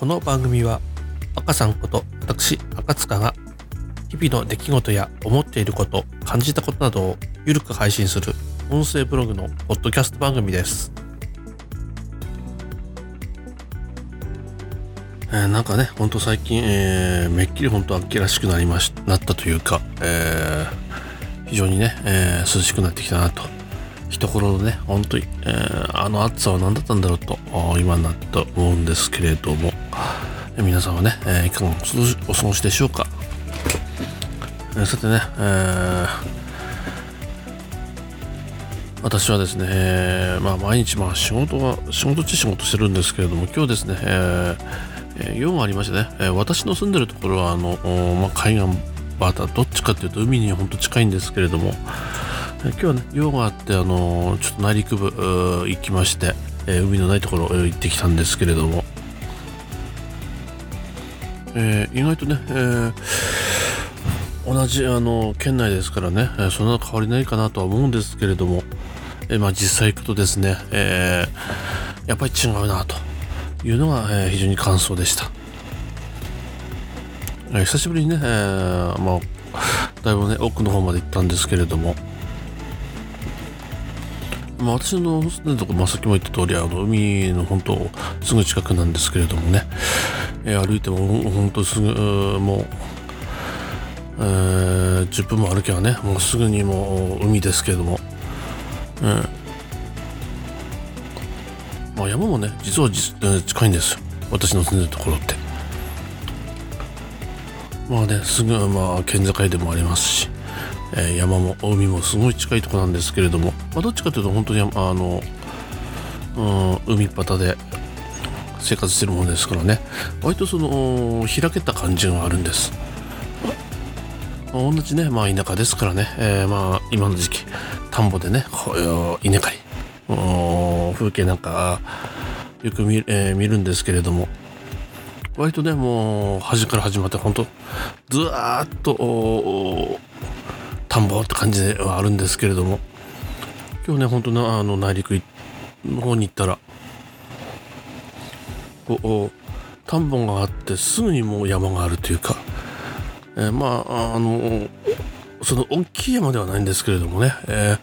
この番組は赤さんこと私赤塚が日々の出来事や思っていること感じたことなどをゆるく配信する音声ブログのポッドキャスト番組です、えーなんかねほんと最近、えーめっきり本当秋らしくなりましなったというか、えー非常にね、えー涼しくなってきたなと一頃のね本当に、えーあの暑さは何だったんだろうと今なって思うんですけれども、皆さんはね、えーいかがお過ごしでしょうか、えーさてね、えー私はですね、えーまあ、毎日まあ仕事は仕事っちゃ仕事してるんですけれども今日ですね、えー用がありましてね、えー私の住んでるところはあの、まあ、海岸バタどっちかっていうと海にほんと近いんですけれども、今日はね用があってあのちょっと内陸部行きまして、えー海のないところ行ってきたんですけれども、えー意外とね、えー同じあの県内ですからね、えそんな変わりないかなとは思うんですけれども、えまあ、実際行くとですね、えやっぱり違うなと。いうのが、え非常に感想でした、え久しぶりにね、えまあ、だいぶね奥の方まで行ったんですけれども、まあ、私の住んでるとこ、まあ、さっきも言った通りあの海の本当すぐ近くなんですけれどもね、えー歩いても本当すぐもうえー10分も歩けばねもうすぐにもう海ですけれども、うんまあ、山もね実は実、えー近いんですよ。私の住んでるところって。まあねすぐまあ県境でもありますし、え山も海もすごい近いとこなんですけれども、まあ、どっちかというと本当にあの、うん、海っ端で生活してるものですからね。割とその開けた感じがあるんです。まあ同じね、まあ、田舎ですからね、えーまあ今の時期田んぼでねこういう稲刈り風景なんかよく見,、えー見るんですけれども割とねもう端から始まって本当ずーっと田んぼって感じではあるんですけれども。今日ね本当なあの内陸の方に行ったらこう田んぼがあってすぐにもう山があるというかえーまああのその大きい山ではないんですけれどもね、え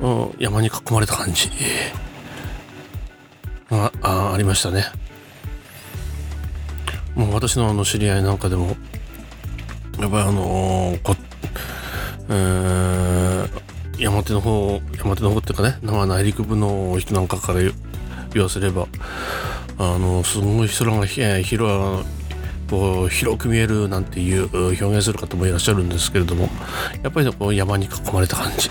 ーうん山に囲まれた感じがあありましたね。もう私のあの知り合いなんかでもやっぱりあのーこえー山手の方山手の方っていうかねまあ内陸部の人なんかから言わせればあのすごい空がえ広こう広く見えるなんていう表現する方もいらっしゃるんですけれどもやっぱりこう山に囲まれた感じ。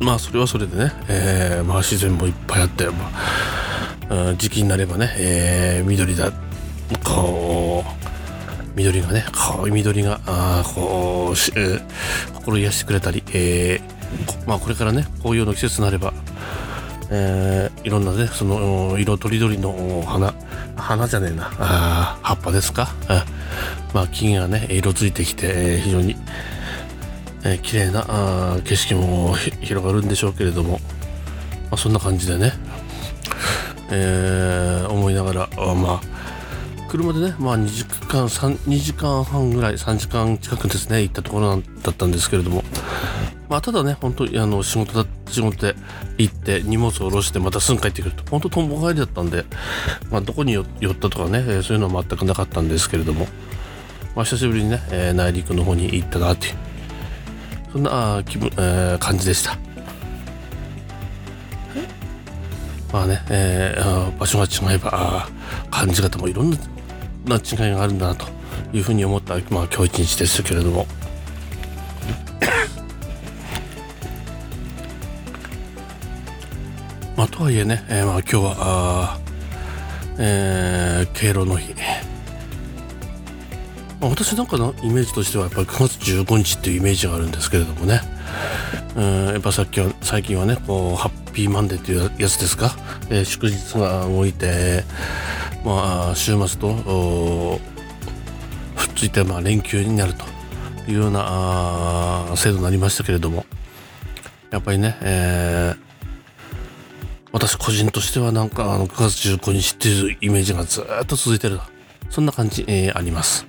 まあそれはそれでね、えーまあ自然もいっぱいあって、まあ時期になればね、えー緑だこう緑がねこう緑があこう、えー心癒してくれたり、えーまあこれからね紅葉の季節になればえーいろんなねその色とりどりの花花じゃねえなあ葉っぱですか？あまあ木がね色づいてきて、えー非常に、えー綺麗なあ景色も広がるんでしょうけれども、まあ、そんな感じでね、車でね、まあ、2時間3 2時間半ぐらい3時間近くですね行ったところだったんですけれども。まあ、ただね、本当にあの仕事だ仕事で行って荷物を下ろしてまたすぐ帰ってくると。本当とんぼ帰りだったんで、まあ、どこに寄ったとかね、そういうのは全くなかったんですけれども、まあ、久しぶりにね、えー内陸の方に行ったなっていうそんな気分、えー感じでした。まあね、えー場所が違えば感じ方もいろんなな違いがあるんだなというふうに思った、まあ、今日一日ですけれども。まあ、とはいえね、えーまあ、今日はあ、えー敬老の日、まあ、私なんかのイメージとしてはやっぱり9月15日っていうイメージがあるんですけれどもね。うんやっぱさっきは最近はねこうハッピーマンデーっていうやつですか、えー祝日が動いてまあ週末とふっついてまあ連休になるというような制度になりましたけれどもやっぱりね、えー私個人としてはなんかあの9月15日っていうイメージがずっと続いてるそんな感じ、えー、あります。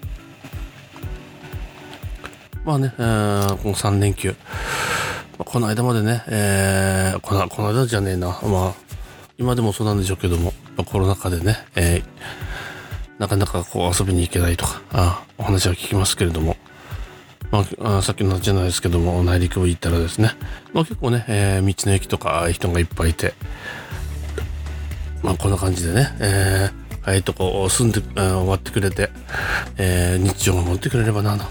まあね、えー、この3連休この間までね、えー、このこの間じゃねえなまあ今でもそうなんでしょうけどもコロナ禍でね、えー、なかなかこう遊びに行けないとかあお話は聞きますけれどもまあ、さっきの話じゃないですけども内陸部行ったらですね、まあ、結構ね、えー、道の駅とか人がいっぱいいてまあこんな感じでね、えー、ああいうとこ住んで、えー、終わってくれて、えー、日常が持ってくれればなと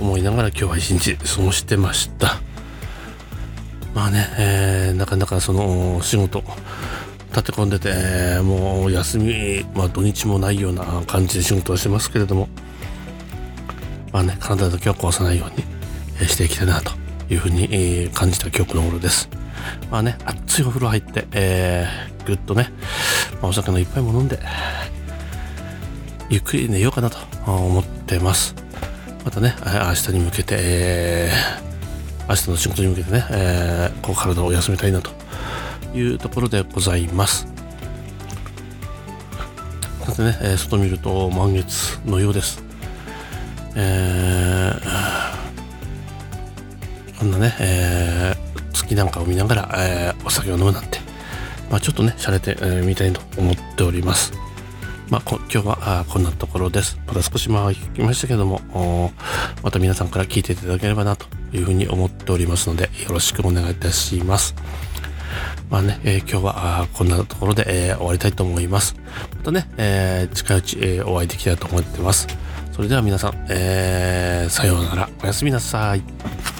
思いながら今日は一日過ごしてました。まあね、えー、なかなかその仕事立て込んでて、もう休み、まあ、土日もないような感じで仕事をしてますけれどもまあね、体だけは壊さないようにしていきたいなというふうに感じた記憶の頃です。まあね、熱いお風呂入って、えー、ぐっとね、まあ、お酒の一杯も飲んで、ゆっくり寝ようかなと思ってます。またね、明日に向けて、えー、明日の仕事に向けてね、えー、こう体を休めたいなというところでございます。さてね、え外見ると満月のようです。えー、こんなね、えー、月なんかを見ながら、えー、お酒を飲むなんて、まあ、ちょっとね、洒落て、えー、みたいと思っております。まあ、今日はあこんなところです。また少し回りましたけども、また皆さんから聞いていただければなというふうに思っておりますので、よろしくお願いいたします。まあね、えー、今日はこんなところで、えー、終わりたいと思います。またね、えー、近いうち、え、お会いできたらと思ってます。それでは皆さん、えー、さようなら。おやすみなさい。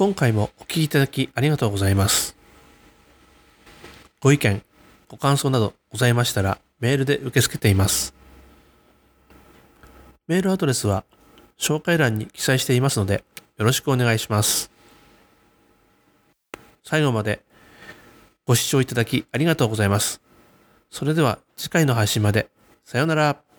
今回もお聴きいただきありがとうございます。ご意見、ご感想などございましたらメールで受け付けています。メールアドレスは紹介欄に記載していますのでよろしくお願いします。最後までご視聴いただきありがとうございます。それでは次回の配信まで。さようなら。